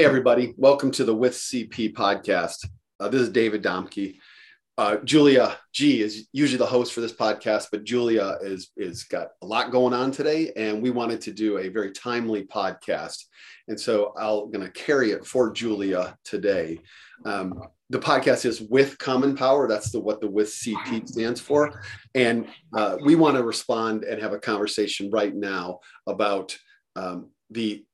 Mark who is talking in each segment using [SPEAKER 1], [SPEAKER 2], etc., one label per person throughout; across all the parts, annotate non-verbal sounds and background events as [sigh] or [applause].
[SPEAKER 1] Hey, everybody. Welcome to the With CP podcast. Uh, this is David Domke. Uh, Julia G is usually the host for this podcast, but Julia is is got a lot going on today, and we wanted to do a very timely podcast, and so I'm going to carry it for Julia today. Um, the podcast is with Common Power. That's the what the with CP stands for, and uh, we want to respond and have a conversation right now about um, the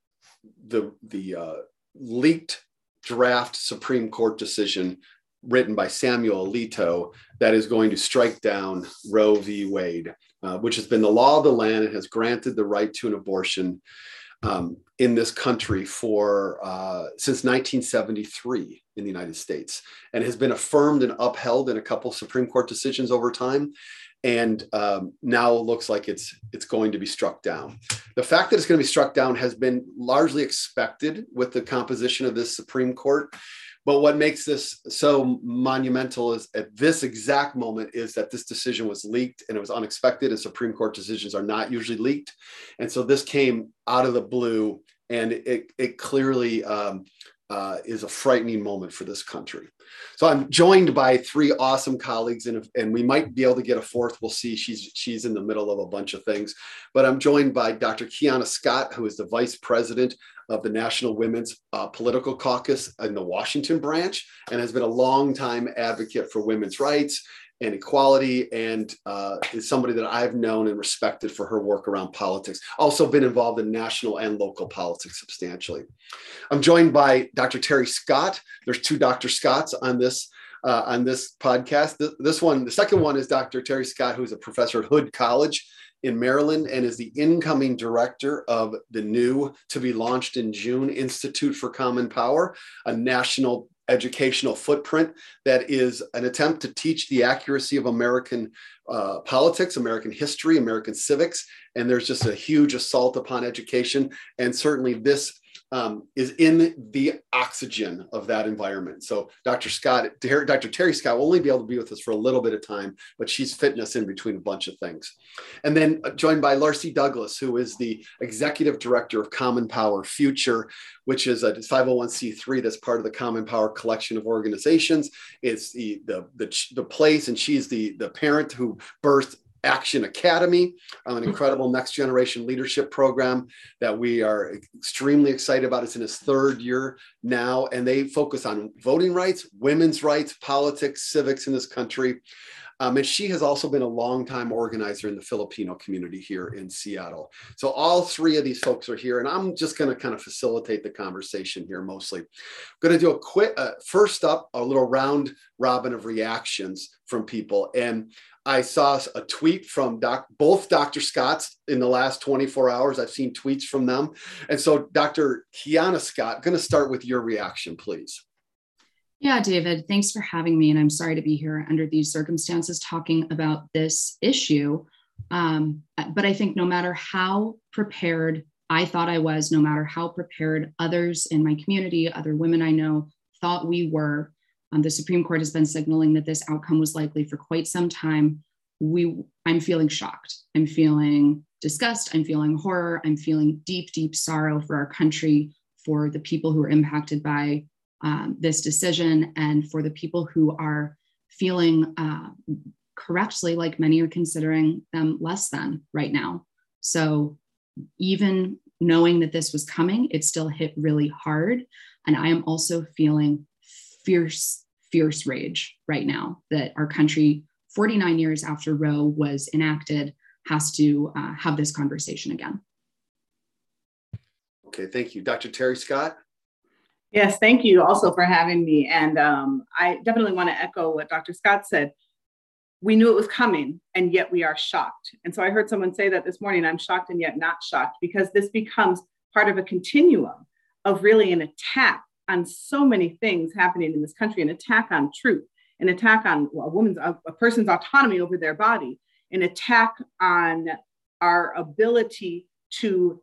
[SPEAKER 1] the the uh, leaked draft Supreme Court decision written by Samuel Alito that is going to strike down Roe v. Wade, uh, which has been the law of the land and has granted the right to an abortion um, in this country for uh, since 1973 in the United States, and has been affirmed and upheld in a couple Supreme Court decisions over time and um, now looks like it's it's going to be struck down. The fact that it's going to be struck down has been largely expected with the composition of this Supreme Court. But what makes this so monumental is at this exact moment is that this decision was leaked and it was unexpected, and Supreme Court decisions are not usually leaked. And so this came out of the blue, and it, it clearly um, uh, is a frightening moment for this country. So I'm joined by three awesome colleagues, and, and we might be able to get a fourth. We'll see. She's she's in the middle of a bunch of things, but I'm joined by Dr. Kiana Scott, who is the vice president of the National Women's uh, Political Caucus in the Washington branch, and has been a long time advocate for women's rights and equality, and uh, is somebody that I've known and respected for her work around politics. Also, been involved in national and local politics substantially. I'm joined by Dr. Terry Scott. There's two Dr. Scotts on this. Uh, on this podcast, this one, the second one is Dr. Terry Scott, who's a professor at Hood College in Maryland and is the incoming director of the new to be launched in June Institute for Common Power, a national educational footprint that is an attempt to teach the accuracy of American uh, politics, American history, American civics. And there's just a huge assault upon education. And certainly this um, is in the oxygen of that environment. So Dr. Scott, Dr. Terry Scott will only be able to be with us for a little bit of time, but she's fitting us in between a bunch of things. And then uh, joined by Larcy Douglas, who is the executive director of Common Power Future, which is a 501c3 that's part of the Common Power collection of organizations. It's the, the, the, the place, and she's the, the parent who birthed Action Academy, um, an mm-hmm. incredible next generation leadership program that we are extremely excited about. It's in its third year now, and they focus on voting rights, women's rights, politics, civics in this country. Um, and she has also been a longtime organizer in the Filipino community here in Seattle. So all three of these folks are here, and I'm just going to kind of facilitate the conversation here mostly. I'm going to do a quick, uh, first up, a little round robin of reactions from people. And I saw a tweet from doc, both Dr. Scott's in the last 24 hours. I've seen tweets from them. And so, Dr. Kiana Scott, going to start with your reaction, please.
[SPEAKER 2] Yeah, David, thanks for having me. And I'm sorry to be here under these circumstances talking about this issue. Um, but I think no matter how prepared I thought I was, no matter how prepared others in my community, other women I know thought we were, um, the Supreme Court has been signaling that this outcome was likely for quite some time. We, I'm feeling shocked. I'm feeling disgust. I'm feeling horror. I'm feeling deep, deep sorrow for our country, for the people who are impacted by um, this decision, and for the people who are feeling uh, correctly like many are considering them less than right now. So even knowing that this was coming, it still hit really hard. And I am also feeling fierce, fierce rage right now that our country, 49 years after Roe was enacted, has to uh, have this conversation again.
[SPEAKER 1] Okay, thank you. Dr. Terry Scott?
[SPEAKER 3] Yes, thank you also for having me. And um, I definitely want to echo what Dr. Scott said. We knew it was coming, and yet we are shocked. And so I heard someone say that this morning I'm shocked and yet not shocked because this becomes part of a continuum of really an attack on so many things happening in this country an attack on truth, an attack on a woman's, a, a person's autonomy over their body, an attack on our ability to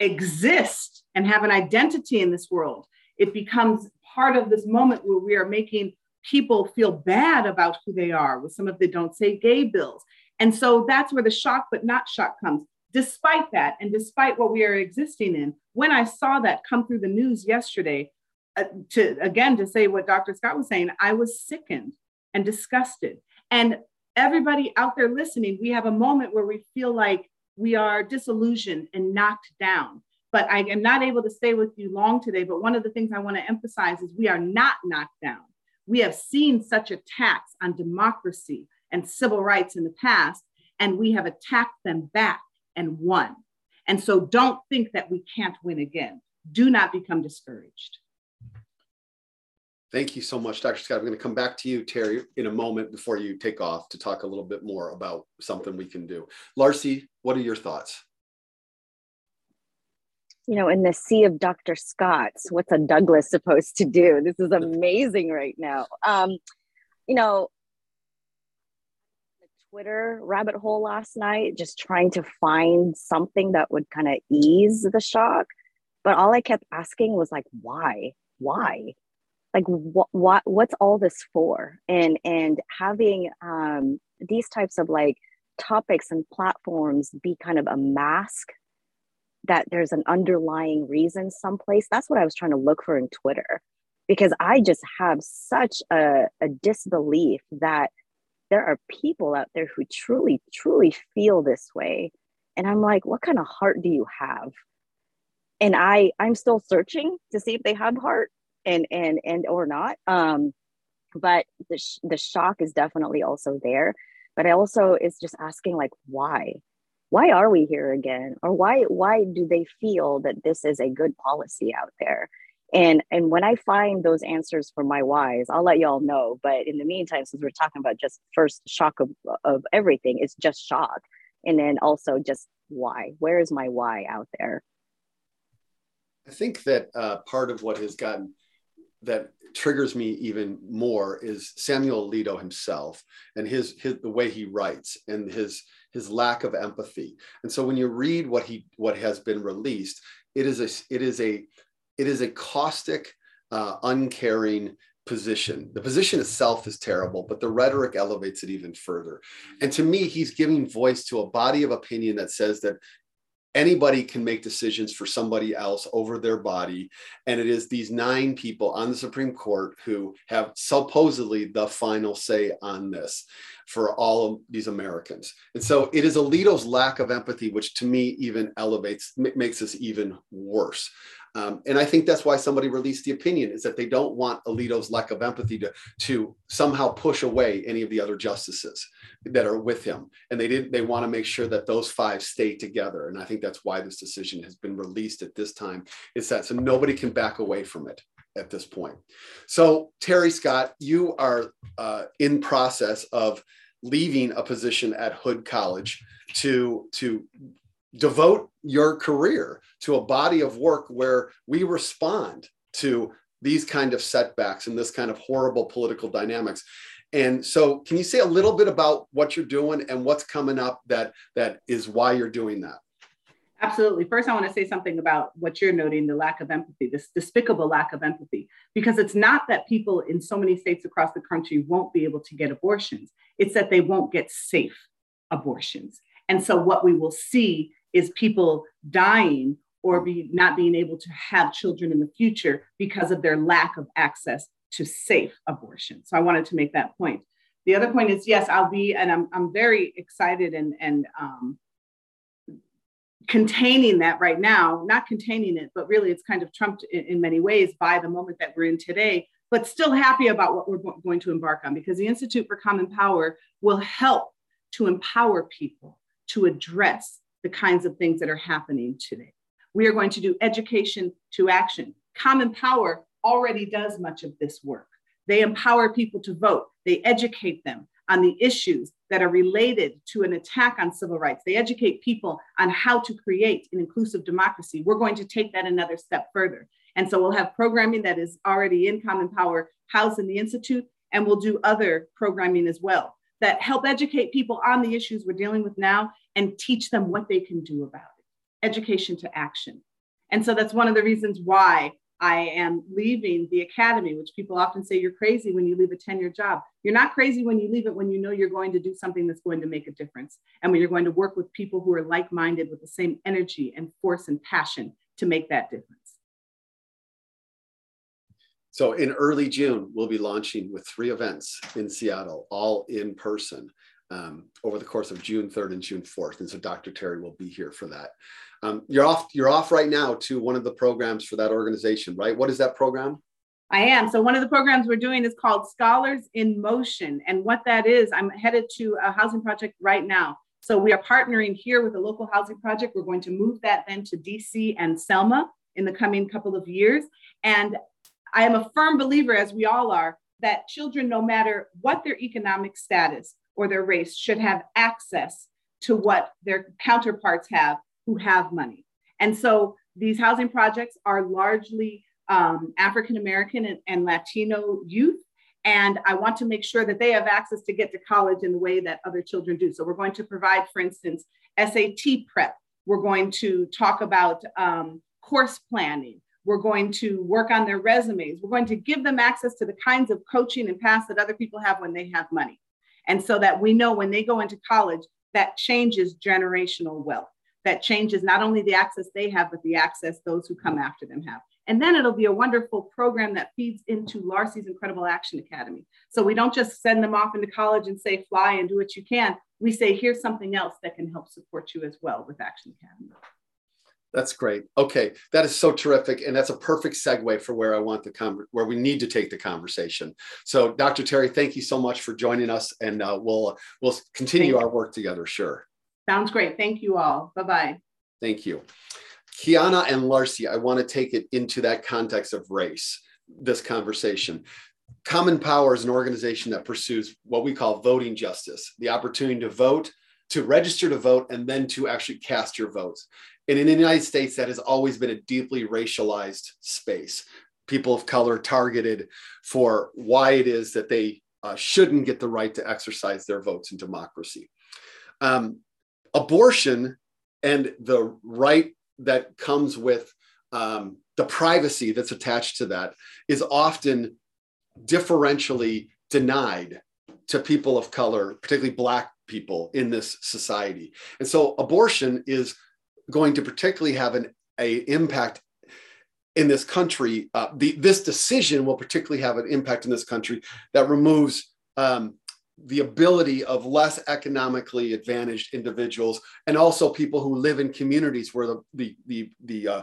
[SPEAKER 3] exist and have an identity in this world. It becomes part of this moment where we are making people feel bad about who they are with some of the don't say gay bills. And so that's where the shock but not shock comes despite that, and despite what we are existing in, when I saw that come through the news yesterday, uh, to again to say what Dr. Scott was saying, I was sickened and disgusted. And everybody out there listening, we have a moment where we feel like we are disillusioned and knocked down. But I am not able to stay with you long today. But one of the things I want to emphasize is we are not knocked down. We have seen such attacks on democracy and civil rights in the past, and we have attacked them back and won. And so don't think that we can't win again. Do not become discouraged.
[SPEAKER 1] Thank you so much, Dr. Scott. I'm going to come back to you, Terry, in a moment before you take off to talk a little bit more about something we can do. Larcy, what are your thoughts?
[SPEAKER 4] You know, in the sea of Dr. Scott's, what's a Douglas supposed to do? This is [laughs] amazing right now. Um, you know, the Twitter rabbit hole last night, just trying to find something that would kind of ease the shock. But all I kept asking was like, why? Why? like what what what's all this for and and having um these types of like topics and platforms be kind of a mask that there's an underlying reason someplace that's what i was trying to look for in twitter. Because i just have such a, a disbelief that there are people out there who truly truly feel this way. And i'm like what kind of heart do you have? And i i'm still searching to see if they have heart and and and or not. Um but the, sh- the shock is definitely also there. But i also is just asking like why why are we here again? Or why why do they feel that this is a good policy out there? And and when i find those answers for my whys i'll let y'all know. But in the meantime since we're talking about just first shock of, of everything it's just shock. And then also just why. Where is my why out there?
[SPEAKER 1] I think that uh, part of what has gotten that triggers me even more is Samuel Alito himself and his, his the way he writes and his his lack of empathy. And so when you read what he what has been released, it is a it is a it is a caustic, uh, uncaring position. The position itself is terrible, but the rhetoric elevates it even further. And to me, he's giving voice to a body of opinion that says that anybody can make decisions for somebody else over their body. And it is these nine people on the Supreme Court who have supposedly the final say on this for all of these Americans. And so it is Alito's lack of empathy, which to me even elevates, makes this even worse. Um, and I think that's why somebody released the opinion is that they don't want Alito's lack of empathy to, to somehow push away any of the other justices that are with him. And they didn't, they want to make sure that those five stay together. And I think that's why this decision has been released at this time. Is that so nobody can back away from it at this point. So Terry Scott, you are uh, in process of leaving a position at Hood College to to devote your career to a body of work where we respond to these kind of setbacks and this kind of horrible political dynamics and so can you say a little bit about what you're doing and what's coming up that that is why you're doing that
[SPEAKER 3] Absolutely. First, I want to say something about what you're noting the lack of empathy, this despicable lack of empathy, because it's not that people in so many states across the country won't be able to get abortions, it's that they won't get safe abortions. And so, what we will see is people dying or be not being able to have children in the future because of their lack of access to safe abortion. So I wanted to make that point. The other point is yes, I'll be, and I'm, I'm very excited and, and um, containing that right now, not containing it, but really it's kind of trumped in, in, many ways by the moment that we're in today, but still happy about what we're going to embark on because the Institute for Common Power will help to empower people to address the kinds of things that are happening today. We are going to do education to action. Common Power already does much of this work. They empower people to vote, they educate them on the issues that are related to an attack on civil rights. They educate people on how to create an inclusive democracy. We're going to take that another step further. And so we'll have programming that is already in Common Power housed in the Institute, and we'll do other programming as well that help educate people on the issues we're dealing with now and teach them what they can do about it. Education to action. And so that's one of the reasons why I am leaving the academy, which people often say you're crazy when you leave a 10 year job. You're not crazy when you leave it when you know you're going to do something that's going to make a difference and when you're going to work with people who are like minded with the same energy and force and passion to make that difference.
[SPEAKER 1] So in early June, we'll be launching with three events in Seattle, all in person um, over the course of June 3rd and June 4th. And so Dr. Terry will be here for that. Um, you're off. You're off right now to one of the programs for that organization, right? What is that program?
[SPEAKER 3] I am. So one of the programs we're doing is called Scholars in Motion, and what that is, I'm headed to a housing project right now. So we are partnering here with a local housing project. We're going to move that then to DC and Selma in the coming couple of years. And I am a firm believer, as we all are, that children, no matter what their economic status or their race, should have access to what their counterparts have who have money. And so these housing projects are largely um, African American and, and Latino youth. And I want to make sure that they have access to get to college in the way that other children do. So we're going to provide, for instance, SAT prep. We're going to talk about um, course planning. We're going to work on their resumes. We're going to give them access to the kinds of coaching and paths that other people have when they have money. And so that we know when they go into college, that changes generational wealth that changes not only the access they have, but the access those who come after them have. And then it'll be a wonderful program that feeds into Larcy's Incredible Action Academy. So we don't just send them off into college and say, fly and do what you can. We say, here's something else that can help support you as well with Action Academy.
[SPEAKER 1] That's great. Okay, that is so terrific, and that's a perfect segue for where I want the con- where we need to take the conversation. So, Dr. Terry, thank you so much for joining us, and uh, we'll we'll continue our work together. Sure.
[SPEAKER 3] Sounds great. Thank you all. Bye bye.
[SPEAKER 1] Thank you. Kiana and Larcy, I want to take it into that context of race, this conversation. Common Power is an organization that pursues what we call voting justice, the opportunity to vote, to register to vote, and then to actually cast your votes. And in the United States, that has always been a deeply racialized space. People of color targeted for why it is that they uh, shouldn't get the right to exercise their votes in democracy. Um, abortion and the right that comes with um, the privacy that's attached to that is often differentially denied to people of color, particularly Black people in this society. And so abortion is going to particularly have an a impact in this country. Uh, the, this decision will particularly have an impact in this country that removes um, the ability of less economically advantaged individuals and also people who live in communities where the the the, the uh,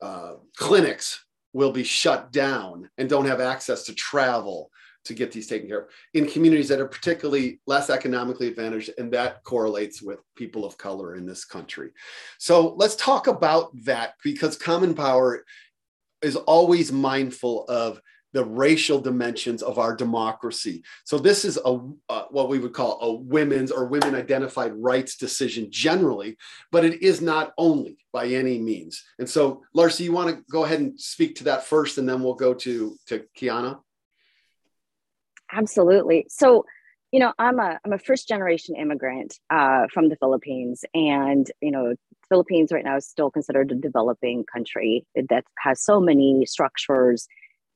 [SPEAKER 1] uh, clinics will be shut down and don't have access to travel to get these taken care of in communities that are particularly less economically advantaged and that correlates with people of color in this country so let's talk about that because common power is always mindful of the racial dimensions of our democracy. So this is a uh, what we would call a women's or women identified rights decision generally, but it is not only by any means. And so, Larcy, you want to go ahead and speak to that first, and then we'll go to to Kiana.
[SPEAKER 4] Absolutely. So, you know, I'm a I'm a first generation immigrant uh, from the Philippines, and you know, Philippines right now is still considered a developing country that has so many structures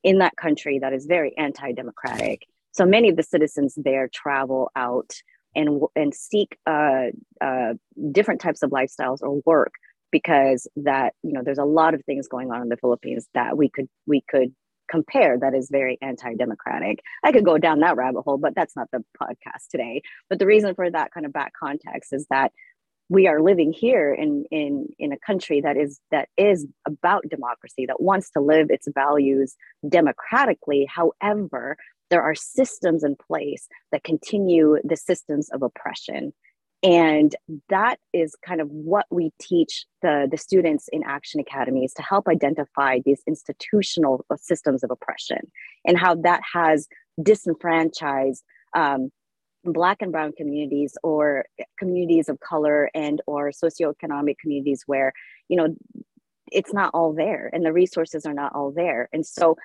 [SPEAKER 4] in that country that is very anti-democratic. So many of the citizens there travel out and and seek uh, uh, different types of lifestyles or work because that you know there's a lot of things going on in the Philippines that we could we could compare that is very anti-democratic. I could go down that rabbit hole, but that's not the podcast today. But the reason for that kind of back context is that we are living here in in in a country that is that is about democracy that wants to live its values democratically however there are systems in place that continue the systems of oppression and that is kind of what we teach the, the students in action academies to help identify these institutional systems of oppression and how that has disenfranchised um, black and brown communities or communities of color and or socioeconomic communities where you know it's not all there and the resources are not all there. And so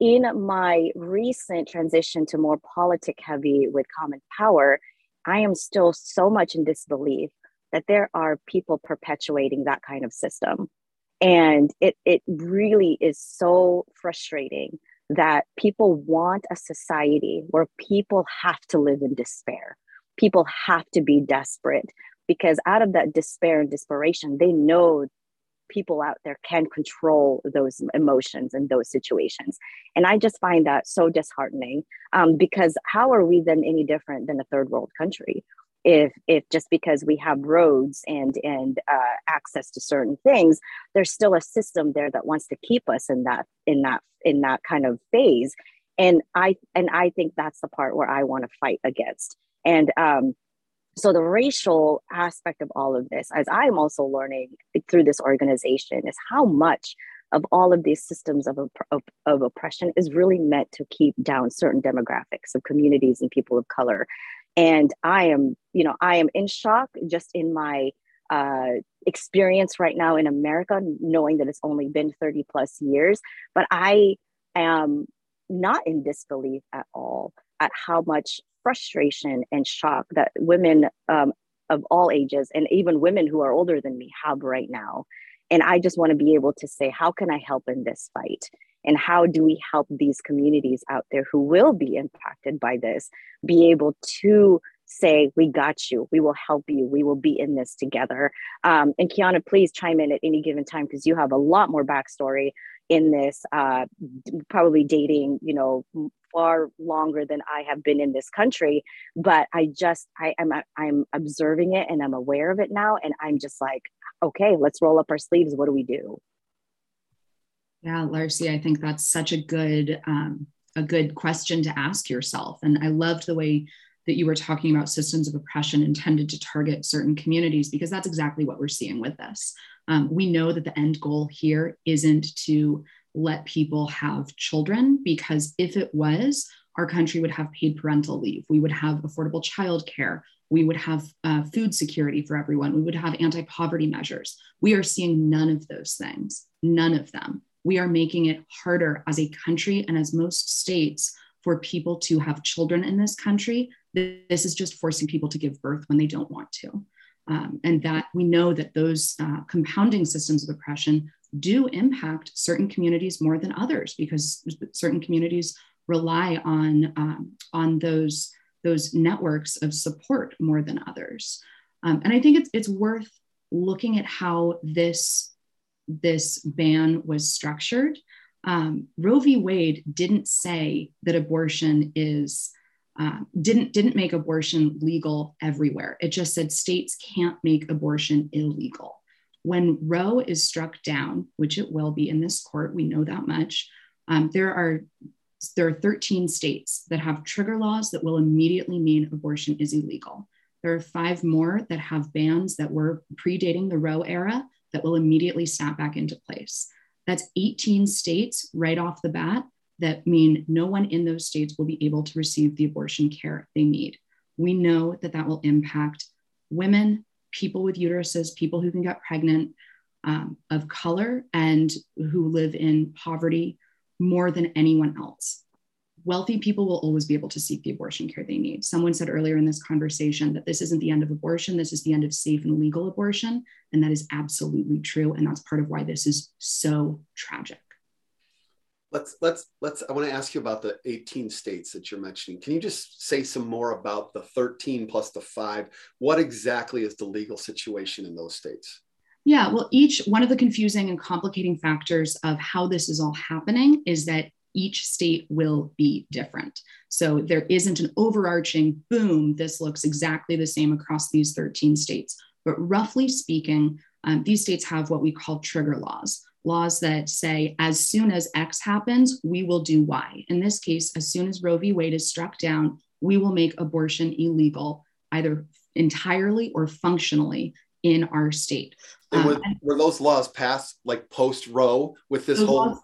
[SPEAKER 4] in my recent transition to more politic heavy with common power i am still so much in disbelief that there are people perpetuating that kind of system And it, it really is so frustrating that people want a society where people have to live in despair. People have to be desperate because out of that despair and desperation, they know people out there can control those emotions and those situations. And I just find that so disheartening um, because how are we then any different than a third world country? If, if just because we have roads and and uh, access to certain things, there's still a system there that wants to keep us in that in that in that kind of phase, and I and I think that's the part where I want to fight against. And um, so the racial aspect of all of this as i'm also learning through this organization is how much of all of these systems of, of, of, oppression is really meant to keep down certain demographics of communities and people of color. And i am you know i am in shock just in my uh, experience right now in america knowing that it's only been 30 plus years. But i am not in disbelief at all at how much frustration and shock that women um, of all ages and even women who are older than me have right now. And I just want to be able to say, how can I help in this fight? And how do we help these communities out there who will be impacted by this be able to say, We got you, we will help you, we will be in this together? Um, and Kiana, please chime in at any given time because you have a lot more backstory in this, uh, probably dating, you know, far longer than I have been in this country. But I just, I am, I'm observing it and I'm aware of it now. And I'm just like, okay, let's roll up our sleeves. What do we do?
[SPEAKER 2] Yeah, Larcy, I think that's such a good, um, a good question to ask yourself. And I loved the way that you were talking about systems of oppression intended to target certain communities because that's exactly what we're seeing with this. Um, we know that the end goal here isn't to let people have children because if it was, our country would have paid parental leave. We would have affordable childcare. We would have uh, food security for everyone. We would have anti poverty measures. We are seeing none of those things, none of them. We are making it harder as a country and as most states for people to have children in this country. This is just forcing people to give birth when they don't want to. Um, and that we know that those uh, compounding systems of oppression do impact certain communities more than others because certain communities rely on um, on those those networks of support more than others. Um, and i think it's it's worth looking at how this this ban was structured. Um, roe v. Wade didn't say that abortion is uh, didn't didn't make abortion legal everywhere it just said states can't make abortion illegal when Roe is struck down, which it will be in this court, we know that much. Um, there are there are 13 states that have trigger laws that will immediately mean abortion is illegal. There are five more that have bans that were predating the Roe era that will immediately snap back into place. That's 18 states right off the bat that mean no one in those states will be able to receive the abortion care they need. We know that that will impact women, people with uteruses, people who can get pregnant, um, of color, and who live in poverty more than anyone else. Wealthy people will always be able to seek the abortion care they need. Someone said earlier in this conversation that this isn't the end of abortion, this is the end of safe and legal abortion. And that is absolutely true. And that's part of why this is so tragic
[SPEAKER 1] let's let's let's i want to ask you about the 18 states that you're mentioning. Can you just say some more about the 13 plus the 5 what exactly is the legal situation in those states?
[SPEAKER 2] Yeah well each one of the confusing and complicating factors of how this is all happening is that each state will be different. So there isn't an overarching boom this looks exactly the same across these 13 states. But roughly speaking um, these states have what we call trigger laws laws that say as soon as X happens, we will do Y. In this case, as soon as Roe v. Wade is struck down, we will make abortion illegal, either entirely or functionally in our state.
[SPEAKER 1] Um, were those laws passed like post Roe with this whole?
[SPEAKER 2] Laws,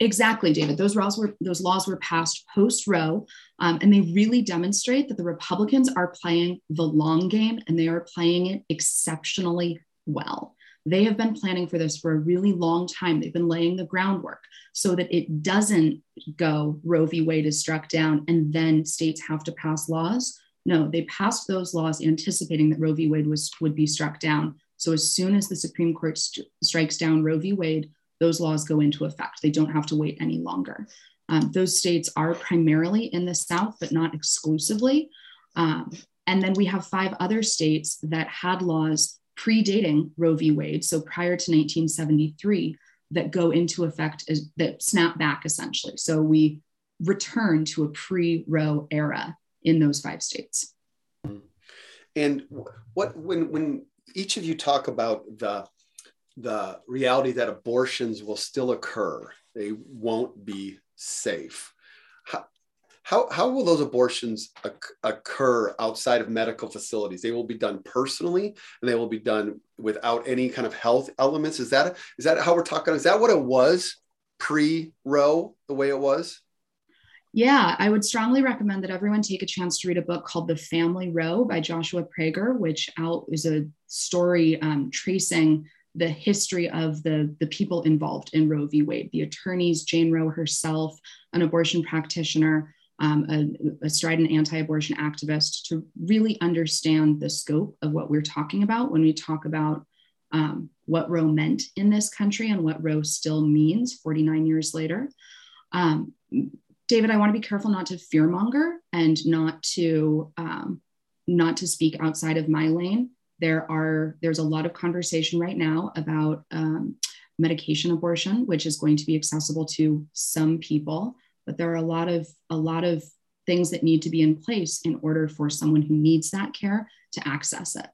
[SPEAKER 2] exactly, David. Those laws were those laws were passed post Roe, um, and they really demonstrate that the Republicans are playing the long game and they are playing it exceptionally well. They have been planning for this for a really long time. They've been laying the groundwork so that it doesn't go Roe v. Wade is struck down and then states have to pass laws. No, they passed those laws anticipating that Roe v. Wade was would be struck down. So as soon as the Supreme Court st- strikes down Roe v. Wade, those laws go into effect. They don't have to wait any longer. Um, those states are primarily in the South, but not exclusively. Um, and then we have five other states that had laws predating Roe v. Wade, so prior to 1973, that go into effect as, that snap back essentially. So we return to a pre Roe era in those five states. Mm-hmm.
[SPEAKER 1] And what when when each of you talk about the the reality that abortions will still occur, they won't be safe. How, how, will those abortions occur outside of medical facilities? They will be done personally and they will be done without any kind of health elements. Is that, is that how we're talking? Is that what it was pre Roe, the way it was?
[SPEAKER 2] Yeah, I would strongly recommend that everyone take a chance to read a book called The Family Roe by Joshua Prager, which out is a story um, tracing the history of the, the people involved in Roe v. Wade, the attorneys, Jane Roe herself, an abortion practitioner, um, a, a strident anti abortion activist, to really understand the scope of what we're talking about when we talk about um, what Roe meant in this country and what Roe still means 49 years later. Um, David, I want to be careful not to fearmonger and not to um, not to speak outside of my lane there are there's a lot of conversation right now about um, medication abortion, which is going to be accessible to some people, but there are a lot of a lot of things that need to be in place in order for someone who needs that care to access it.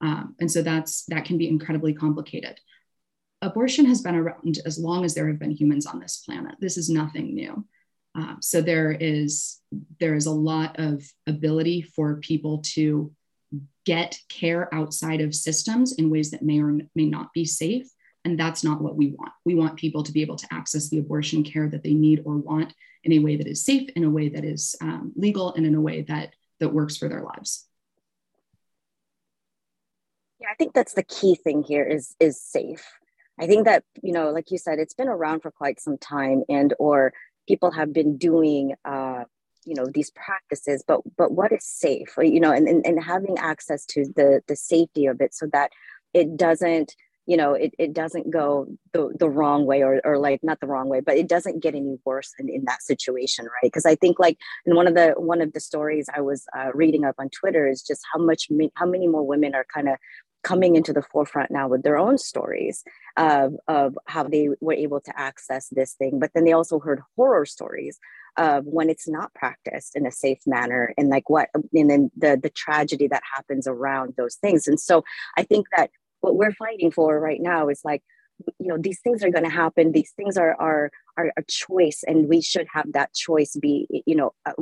[SPEAKER 2] Um, and so that's that can be incredibly complicated. Abortion has been around as long as there have been humans on this planet. This is nothing new. Uh, so there is there is a lot of ability for people to get care outside of systems in ways that may or may not be safe. And that's not what we want. We want people to be able to access the abortion care that they need or want in a way that is safe, in a way that is um, legal, and in a way that that works for their lives.
[SPEAKER 4] Yeah, I think that's the key thing here is is safe. I think that you know, like you said, it's been around for quite some time, and or people have been doing uh, you know these practices but but what is safe you know and, and, and having access to the the safety of it so that it doesn't you know it, it doesn't go the, the wrong way or, or like not the wrong way but it doesn't get any worse in, in that situation right? Because i think like in one of the one of the stories i was uh, reading up on twitter is just how much how many more women are kind of coming into the forefront now with their own stories of, of how they were able to access this thing. But then they also heard horror stories of when it's not practiced in a safe manner and like what and then the the tragedy that happens around those things. And so i think that what we're fighting for right now is like you know these things are going to happen. These things are are are a choice and we should have that choice be you know uh,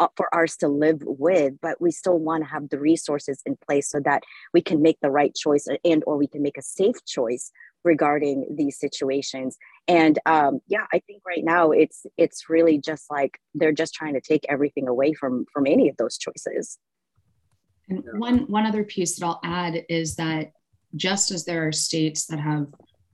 [SPEAKER 4] uh for ours to live with but we still want to have the resources in place so that we can make the right choice and or we can make a safe choice regarding these situations. And um, yeah i think right now it's it's really just like they're just trying to take everything away from from any of those choices.
[SPEAKER 2] And one one other piece that i'll add is that just as there are states that have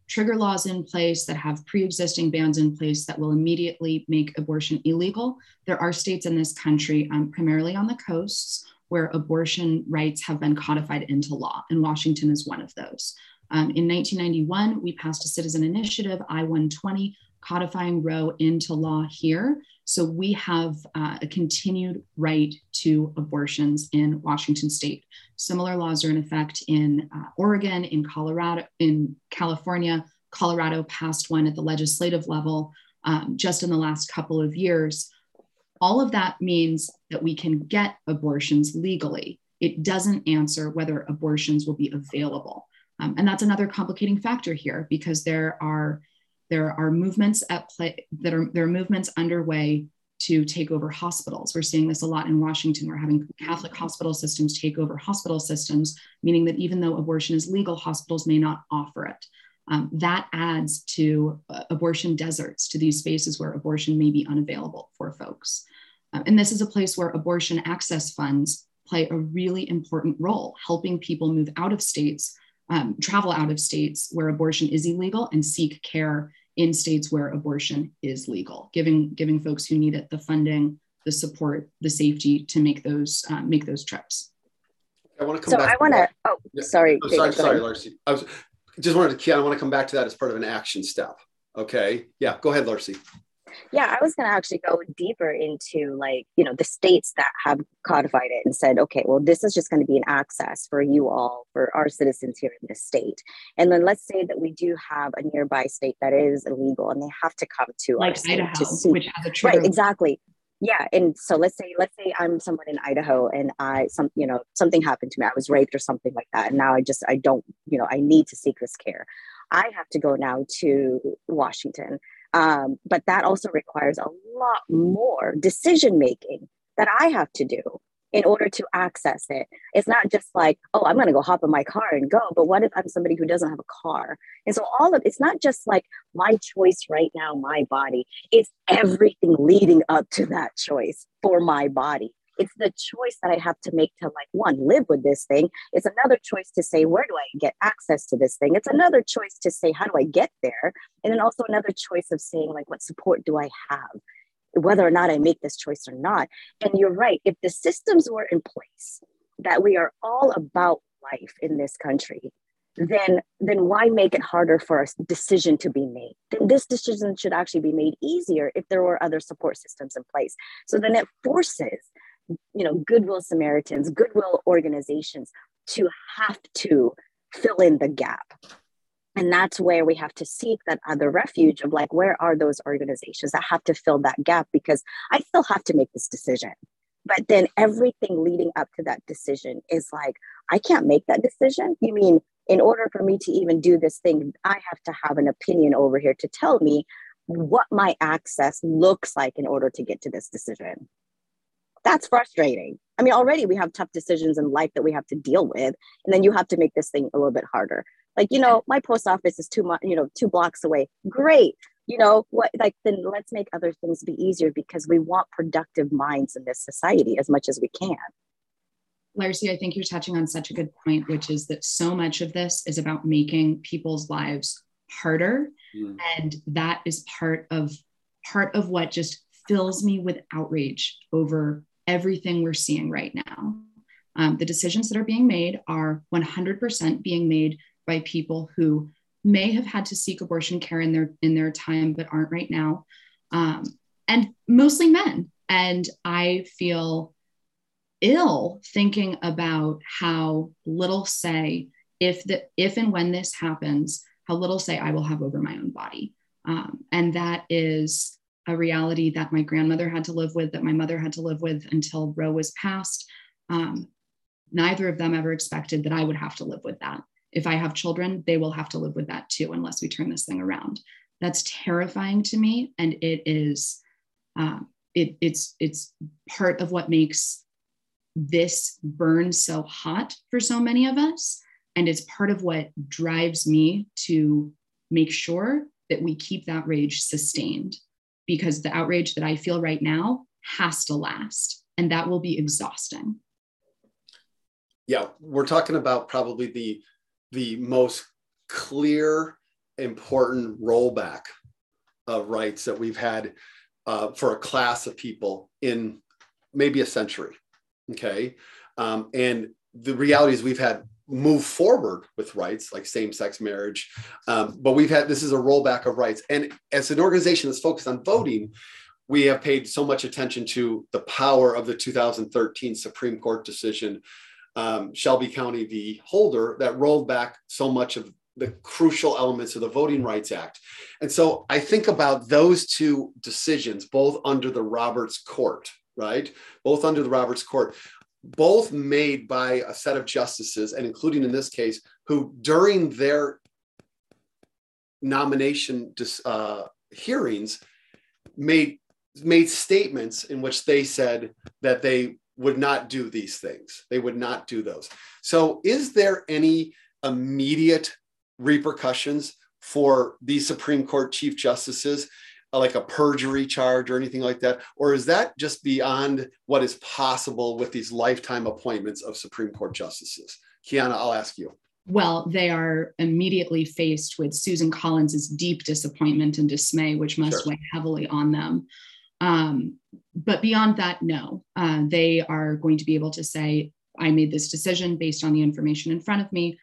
[SPEAKER 2] trigger laws in place that have pre-existing bans in place that will immediately make abortion illegal there are states in this country um, primarily on the coasts where abortion rights have been codified into law and washington is one of those um, in 1991, we passed a citizen initiative, I 120, codifying Roe into law here. So we have uh, a continued right to abortions in Washington state. Similar laws are in effect in uh, Oregon, in Colorado, in California. Colorado passed one at the legislative level um, just in the last couple of years. All of that means that we can get abortions legally. It doesn't answer whether abortions will be available. Um, and that's another complicating factor here because there are there are movements at play that are there are movements underway to take over hospitals. We're seeing this a lot in Washington. We're having Catholic hospital systems take over hospital systems, meaning that even though abortion is legal, hospitals may not offer it. Um, that adds to uh, abortion deserts, to these spaces where abortion may be unavailable for folks. Uh, and this is a place where abortion access funds play a really important role, helping people move out of states um, travel out of states where abortion is illegal and seek care in states where abortion is legal, giving giving folks who need it the funding, the support, the safety to make those uh, make those trips.
[SPEAKER 1] I want to come
[SPEAKER 4] so
[SPEAKER 1] back.
[SPEAKER 4] I want to. Oh,
[SPEAKER 1] Yeah.
[SPEAKER 4] sorry.
[SPEAKER 1] Oh, sorry,
[SPEAKER 4] go
[SPEAKER 1] sorry. Larcy. I was just wanted to, Kiana, I want to come back to that as part of an action step. Okay. Yeah, go ahead, Larcy.
[SPEAKER 4] Yeah, I was going to actually go deeper into like, you know, the states that have codified it and said, okay, well, this is just going to be an access for you all, for our citizens here in this state. And then let's say that we do have a nearby state that is illegal and they have to come to
[SPEAKER 2] like
[SPEAKER 4] state
[SPEAKER 2] Idaho,
[SPEAKER 4] to see.
[SPEAKER 2] which has a trigger.
[SPEAKER 4] Right, exactly. Yeah, and so let's say let's say I'm someone in Idaho and I some you know something happened to me. I was raped or something like that, and now I just I don't you know I need to seek this care. I have to go now to Washington, um, but that also requires a lot more decision making that I have to do in order to access it. It's not just like, oh, I'm going to go hop in my car and go. But what if I'm somebody who doesn't have a car? And so all of it's not just like my choice right now, my body. It's everything leading up to that choice for my body. It's the choice that I have to make to like one live with this thing. It's another choice to say where do I get access to this thing. It's another choice to say how do I get there, and then also another choice of saying like what support do I have whether or not I make this choice or not. And you're right, if the systems were in place that we are all about life in this country, then then why make it harder for a decision to be made? Then this decision should actually be made easier if there were other support systems in place. So then it forces, you know, goodwill Samaritans, goodwill organizations to have to fill in the gap. And that's where we have to seek that other refuge of like where are those organizations that have to fill that gap? Because i still have to make this decision. But then everything leading up to that decision is like i can't make that decision? You mean in order for me to even do this thing i have to have an opinion over here to tell me what my access looks like in order to get to this decision that's frustrating. I mean already we have tough decisions in life that we have to deal with and then you have to make this thing a little bit harder. Like you know my post office is two mu- you know two blocks away. Great. You know what like then let's make other things be easier because we want productive minds in this society as much as we can.
[SPEAKER 2] Larcy, I think you're touching on such a good point, which is that so much of this is about making people's lives harder.
[SPEAKER 1] Mm.
[SPEAKER 2] And that is part of part of what just fills me with outrage over everything we're seeing right now. Um, the decisions that are being made are 100% being made by people who may have had to seek abortion care in their in their time but aren't right now. Um, and mostly men. And i feel ill thinking about how little say if the if and when this happens how little say i will have over my own body. Um, and that is a reality that my grandmother had to live with that my mother had to live with until roe was passed. Um, neither of them ever expected that i would have to live with that. If I have children, they will have to live with that too, unless we turn this thing around. That's terrifying to me, and it is, um, it, it's it's part of what makes this burn so hot for so many of us, and it's part of what drives me to make sure that we keep that rage sustained, because the outrage that I feel right now has to last, and that will be exhausting.
[SPEAKER 1] Yeah, we're talking about probably the the most clear, important rollback of rights that we've had uh, for a class of people in maybe a century. Okay. Um, and the reality is we've had move forward with rights like same-sex marriage um, but we've had this is a rollback of rights and as an organization that's focused on voting we have paid so much attention to the power of the 2013 supreme court decision um, Shelby County v. Holder that rolled back so much of the crucial elements of the Voting Rights Act. And so I think about those two decisions, both under the Roberts Court, right? Both under the Roberts Court, both made by a set of justices, and including in this case, who during their nomination uh, hearings made made statements in which they said that they would not do these things. They would not do those. So, is there any immediate repercussions for these Supreme Court Chief Justices, like a perjury charge or anything like that? Or is that just beyond what is possible with these lifetime appointments of Supreme Court Justices? Kiana, I'll ask you.
[SPEAKER 2] Well, they are immediately faced with Susan Collins's deep disappointment and dismay, which must
[SPEAKER 1] Sure.
[SPEAKER 2] weigh heavily on them. Um, but beyond that, no, uh, they are going to be able to say I made this decision based on the information in front of me.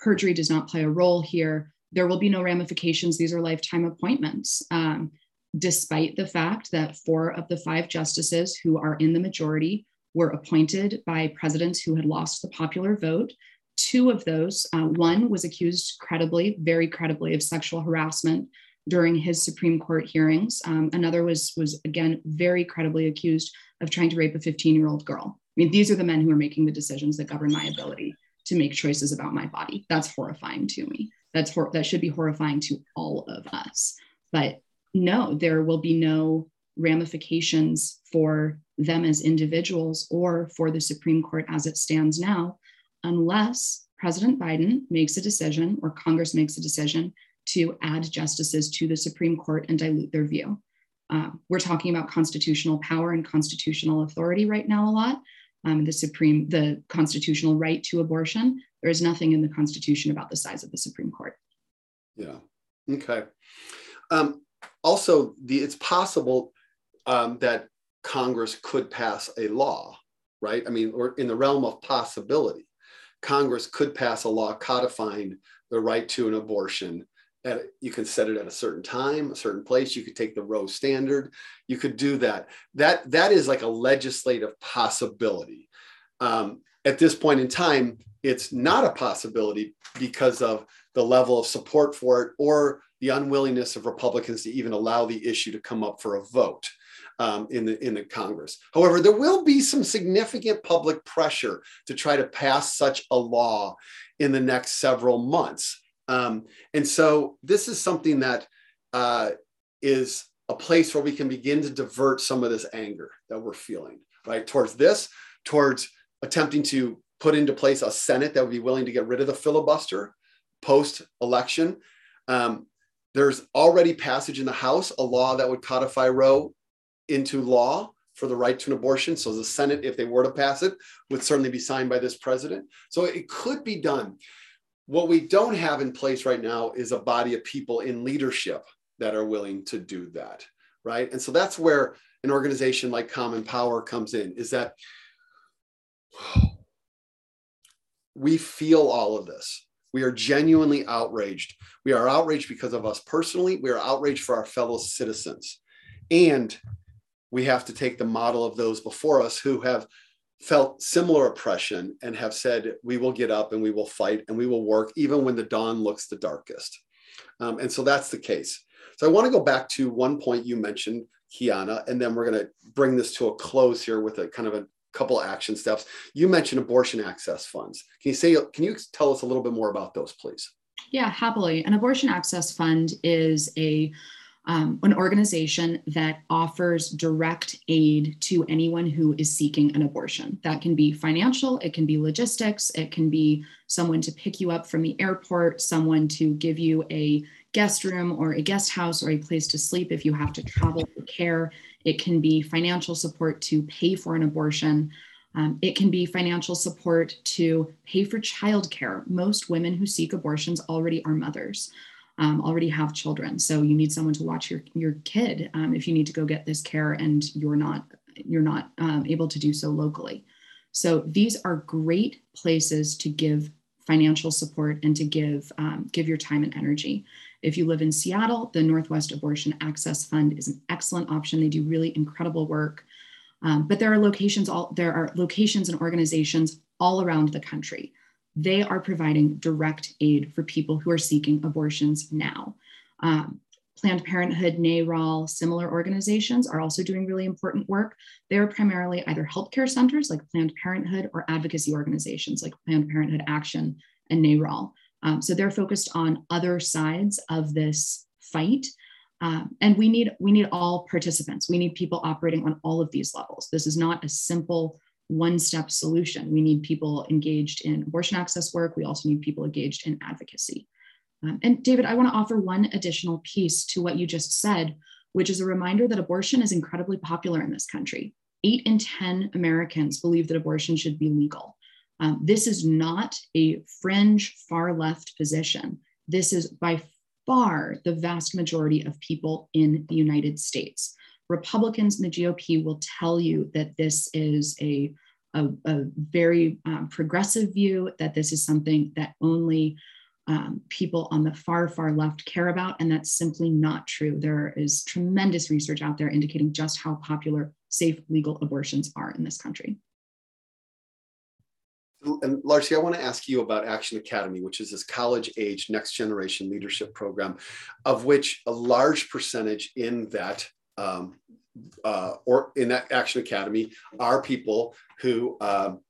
[SPEAKER 2] Perjury does not play a role here. There will be no ramifications. These are lifetime appointments. Um, despite the fact that four of the five justices who are in the majority were appointed by presidents who had lost the popular vote. Two of those, uh, one was accused credibly, very credibly, of sexual harassment during his Supreme Court hearings. Um, another was was again very credibly accused of trying to rape a 15 year old girl. I mean, these are the men who are making the decisions that govern my ability to make choices about my body. That's horrifying to me. That's hor- that should be horrifying to all of us. But no, there will be no ramifications for them as individuals or for the Supreme Court as it stands now, unless President Biden makes a decision or Congress makes a decision to add justices to the Supreme Court and dilute their view. Uh, we're talking about constitutional power and constitutional authority right now a lot. Um, the Supreme, the constitutional right to abortion. There is nothing in the Constitution about the size of the Supreme Court.
[SPEAKER 1] Yeah. Okay. Um, also, the it's possible um, that Congress could pass a law, right? I mean, or in the realm of possibility, Congress could pass a law codifying the right to an abortion. At, you can set it at a certain time, a certain place. You could take the Roe standard. You could do that. That that is like a legislative possibility. Um, at this point in time, it's not a possibility because of the level of support for it or the unwillingness of Republicans to even allow the issue to come up for a vote um, in the in the Congress. However, there will be some significant public pressure to try to pass such a law in the next several months, um, and so this is something that uh, is a place where we can begin to divert some of this anger that we're feeling right towards this, towards attempting to put into place a Senate that would be willing to get rid of the filibuster post election. Um, there's already passage in the House, a law that would codify Roe into law for the right to an abortion. So the Senate, if they were to pass it, would certainly be signed by this president. So it could be done. What we don't have in place right now is a body of people in leadership that are willing to do that, right? And so that's where an organization like Common Power comes in, is that we feel all of this. We are genuinely outraged. We are outraged because of us personally. We are outraged for our fellow citizens. And we have to take the model of those before us who have felt similar oppression and have said, we will get up and we will fight and we will work even when the dawn looks the darkest. Um, and so that's the case. So I want to go back to one point you mentioned, Kiana, and then we're going to bring this to a close here with a kind of a couple action steps. You mentioned abortion access funds. Can you say, can you tell us a little bit more about those, please?
[SPEAKER 2] Yeah, happily. An abortion access fund is a um, an organization that offers direct aid to anyone who is seeking an abortion. That can be financial, it can be logistics, it can be someone to pick you up from the airport, someone to give you a guest room or a guest house or a place to sleep if you have to travel for care. It can be financial support to pay for an abortion. Um, it can be financial support to pay for childcare. Most women who seek abortions already are mothers um, already have children. So you need someone to watch your, your kid um, if you need to go get this care and you're not, you're not um, able to do so locally. So these are great places to give financial support and to give, um, give your time and energy. If you live in Seattle, the Northwest Abortion Access Fund is an excellent option. They do really incredible work. Um, but there are locations all there are locations and organizations all around the country they are providing direct aid for people who are seeking abortions now. Um, Planned Parenthood, NARAL, similar organizations are also doing really important work. They are primarily either healthcare centers like Planned Parenthood or advocacy organizations like Planned Parenthood Action and NARAL. Um, so they're focused on other sides of this fight. Um, and we need we need all participants. We need people operating on all of these levels. This is not a simple one step solution. We need people engaged in abortion access work. We also need people engaged in advocacy. Um, and David, I want to offer one additional piece to what you just said, which is a reminder that abortion is incredibly popular in this country. Eight in 10 Americans believe that abortion should be legal. Um, this is not a fringe, far left position. This is by far the vast majority of people in the United States. Republicans in the GOP will tell you that this is a a, a very um, progressive view that this is something that only um, people on the far, far left care about. And that's simply not true. There is tremendous research out there indicating just how popular safe legal abortions are in this country.
[SPEAKER 1] And Larcy, I want to ask you about Action Academy, which is this college age next generation leadership program, of which a large percentage in that um, uh, or in that Action Academy are people who um,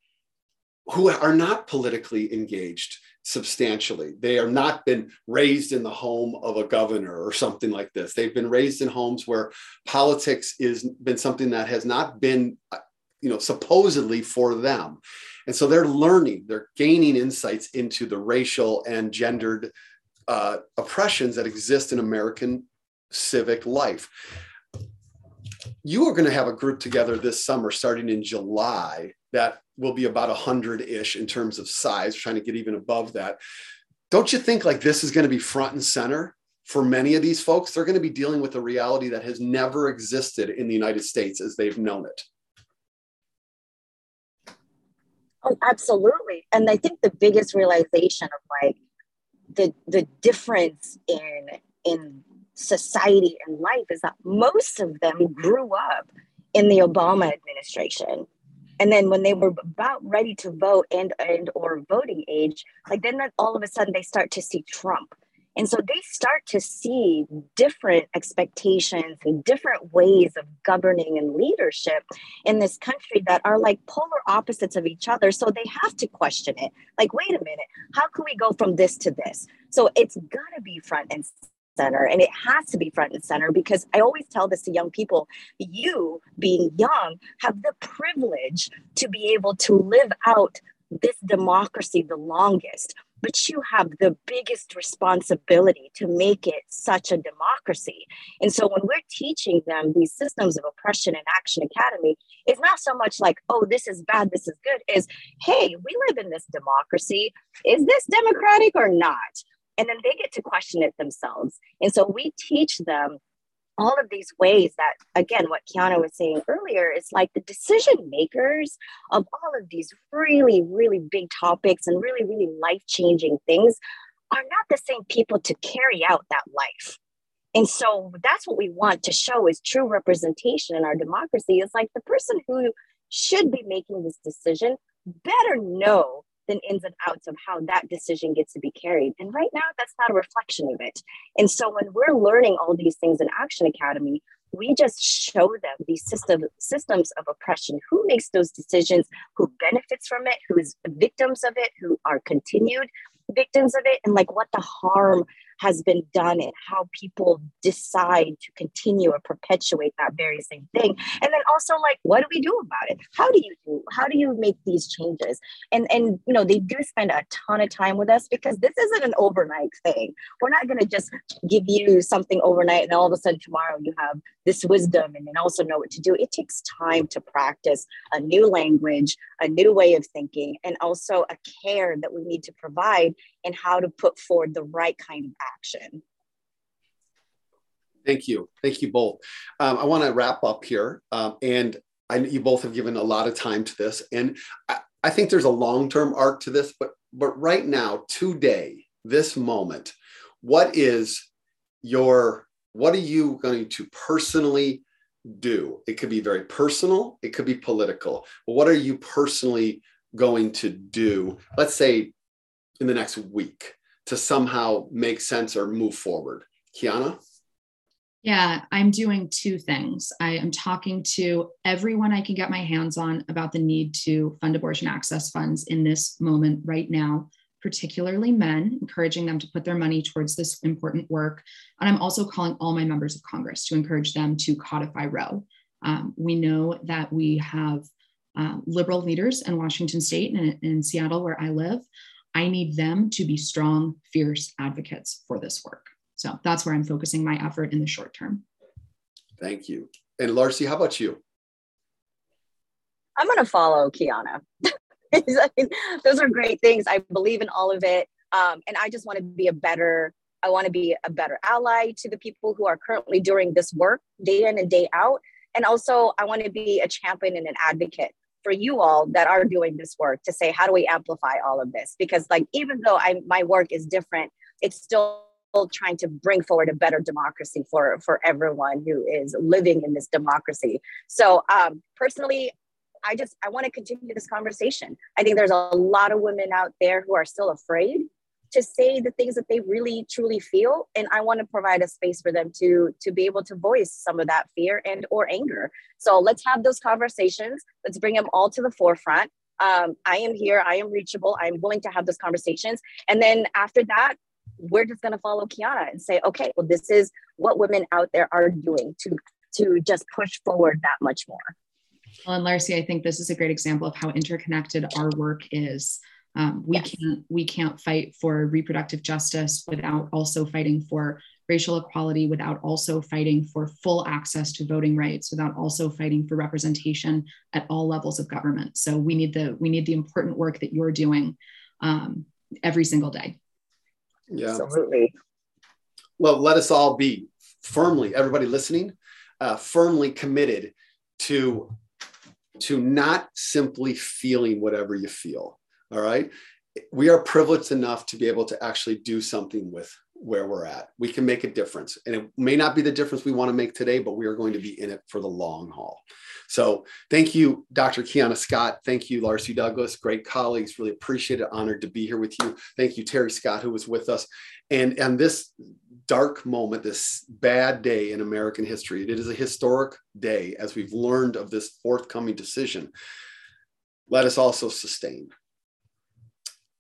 [SPEAKER 1] who are not politically engaged substantially. They are not been raised in the home of a governor or something like this. They've been raised in homes where politics is been something that has not been, uh, you know, supposedly for them. And so they're learning, they're gaining insights into the racial and gendered uh, oppressions that exist in American civic life. You are going to have a group together this summer starting in July that will be about 100 ish in terms of size, trying to get even above that. Don't you think like this is going to be front and center for many of these folks? They're going to be dealing with a reality that has never existed in the United States as they've known it.
[SPEAKER 4] Oh, absolutely. And I think the biggest realization of like the the difference in in society and life is that most of them grew up in the Obama administration and then when they were about ready to vote and and or voting age like then all of a sudden they start to see trump and so they start to see different expectations and different ways of governing and leadership in this country that are like polar opposites of each other. So they have to question it. Like, wait a minute, how can we go from this to this? So it's to be front and center and it has to be front and center because i always tell this to young people you being young have the privilege to be able to live out this democracy the longest but you have the biggest responsibility to make it such a democracy. And so when we're teaching them these systems of oppression in Action Academy, it's not so much like, oh, this is bad, this is good, is hey, we live in this democracy. Is this democratic or not? and then they get to question it themselves. And so we teach them all of these ways that, again, what Kiana was saying earlier is like the decision makers of all of these really, really big topics and really, really life changing things are not the same people to carry out that life. And so that's what we want to show is true representation in our democracy is like the person who should be making this decision better know the ins and outs of how that decision gets to be carried. And right now, that's not a reflection of it. And so when we're learning all these things in Action Academy, we just show them these system, systems of oppression. Who makes those decisions? Who benefits from it? Who is victims of it? Who are continued victims of it? And like what the harm has been done and how people decide to continue or perpetuate that very same thing. And then also like what do we do about it? How do you do how do you make these changes? And and you know they do spend a ton of time with us because this isn't an overnight thing. We're not going to just give you something overnight and all of a sudden tomorrow you have this wisdom and then also know what to do. It takes time to practice a new language a new way of thinking and also a care that we need to provide and how to put forward the right kind of action.
[SPEAKER 1] Thank you. Thank you both. Um, I want to wrap up here. Um, and I, you both have given a lot of time to this. And I, I think there's a long term arc to this, but, but right now, today, this moment, what is your, what are you going to personally do? It could be very personal, it could be political. But what are you personally going to do? Let's say in the next week to somehow make sense or move forward? Kiana?
[SPEAKER 2] Yeah, I'm doing two things. I am talking to everyone I can get my hands on about the need to fund abortion access funds in this moment right now, particularly men, encouraging them to put their money towards this important work. And I'm also calling all my members of Congress to encourage them to codify Roe. Um, we know that we have uh, liberal leaders in Washington state and in Seattle, where I live, I need them to be strong, fierce advocates for this work. So that's where I'm focusing my effort in the short term.
[SPEAKER 1] Thank you. And Larcy, how about you?
[SPEAKER 4] I'm going to follow Kiana. [laughs] I mean, those are great things. I believe in all of it. Um, and I just want to be a better, I want to be a better ally to the people who are currently doing this work day in and day out. And also, I want to be a champion and an advocate for you all that are doing this work to say how do we amplify all of this? Because like even though i my work is different it's still trying to bring forward a better democracy for for everyone who is living in this democracy. So um, personally i just i want to continue this conversation. I think there's a lot of women out there who are still afraid to say the things that they really truly feel and i want to provide a space for them to to be able to voice some of that fear and or anger. So let's have those conversations. Let's bring them all to the forefront. Um, i am here. I am reachable. I'm willing to have those conversations. And then after that we're just going to follow kiana and say okay well this is what women out there are doing to to just push forward that much more.
[SPEAKER 2] Well and Larcy, i think this is a great example of how interconnected our work is um, we yes. can't we can't fight for reproductive justice without also fighting for racial equality, without also fighting for full access to voting rights, without also fighting for representation at all levels of government. So we need the we need the important work that you're doing um, every single day.
[SPEAKER 1] Yeah,
[SPEAKER 4] absolutely.
[SPEAKER 1] Well, let us all be firmly, everybody listening, uh, firmly committed to to not simply feeling whatever you feel all right. We are privileged enough to be able to actually do something with where we're at. We can make a difference. And it may not be the difference we want to make today, but we are going to be in it for the long haul. So thank you, Dr. Kiana Scott. Thank you, Larcy Douglas. Great colleagues. Really appreciate it. Honored to be here with you. Thank you, Terry Scott, who was with us. And, and this dark moment, this bad day in American history, it is a historic day as we've learned of this forthcoming decision. Let us also sustain.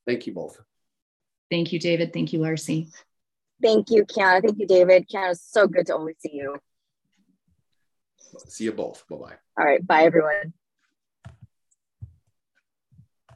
[SPEAKER 1] Thank you both.
[SPEAKER 2] Thank you, David. Thank you, Larcy.
[SPEAKER 4] Thank you, Kiana. Thank you, David. Kiana, it's so good to always see you.
[SPEAKER 1] See you both. Bye bye.
[SPEAKER 4] All right. Bye, everyone.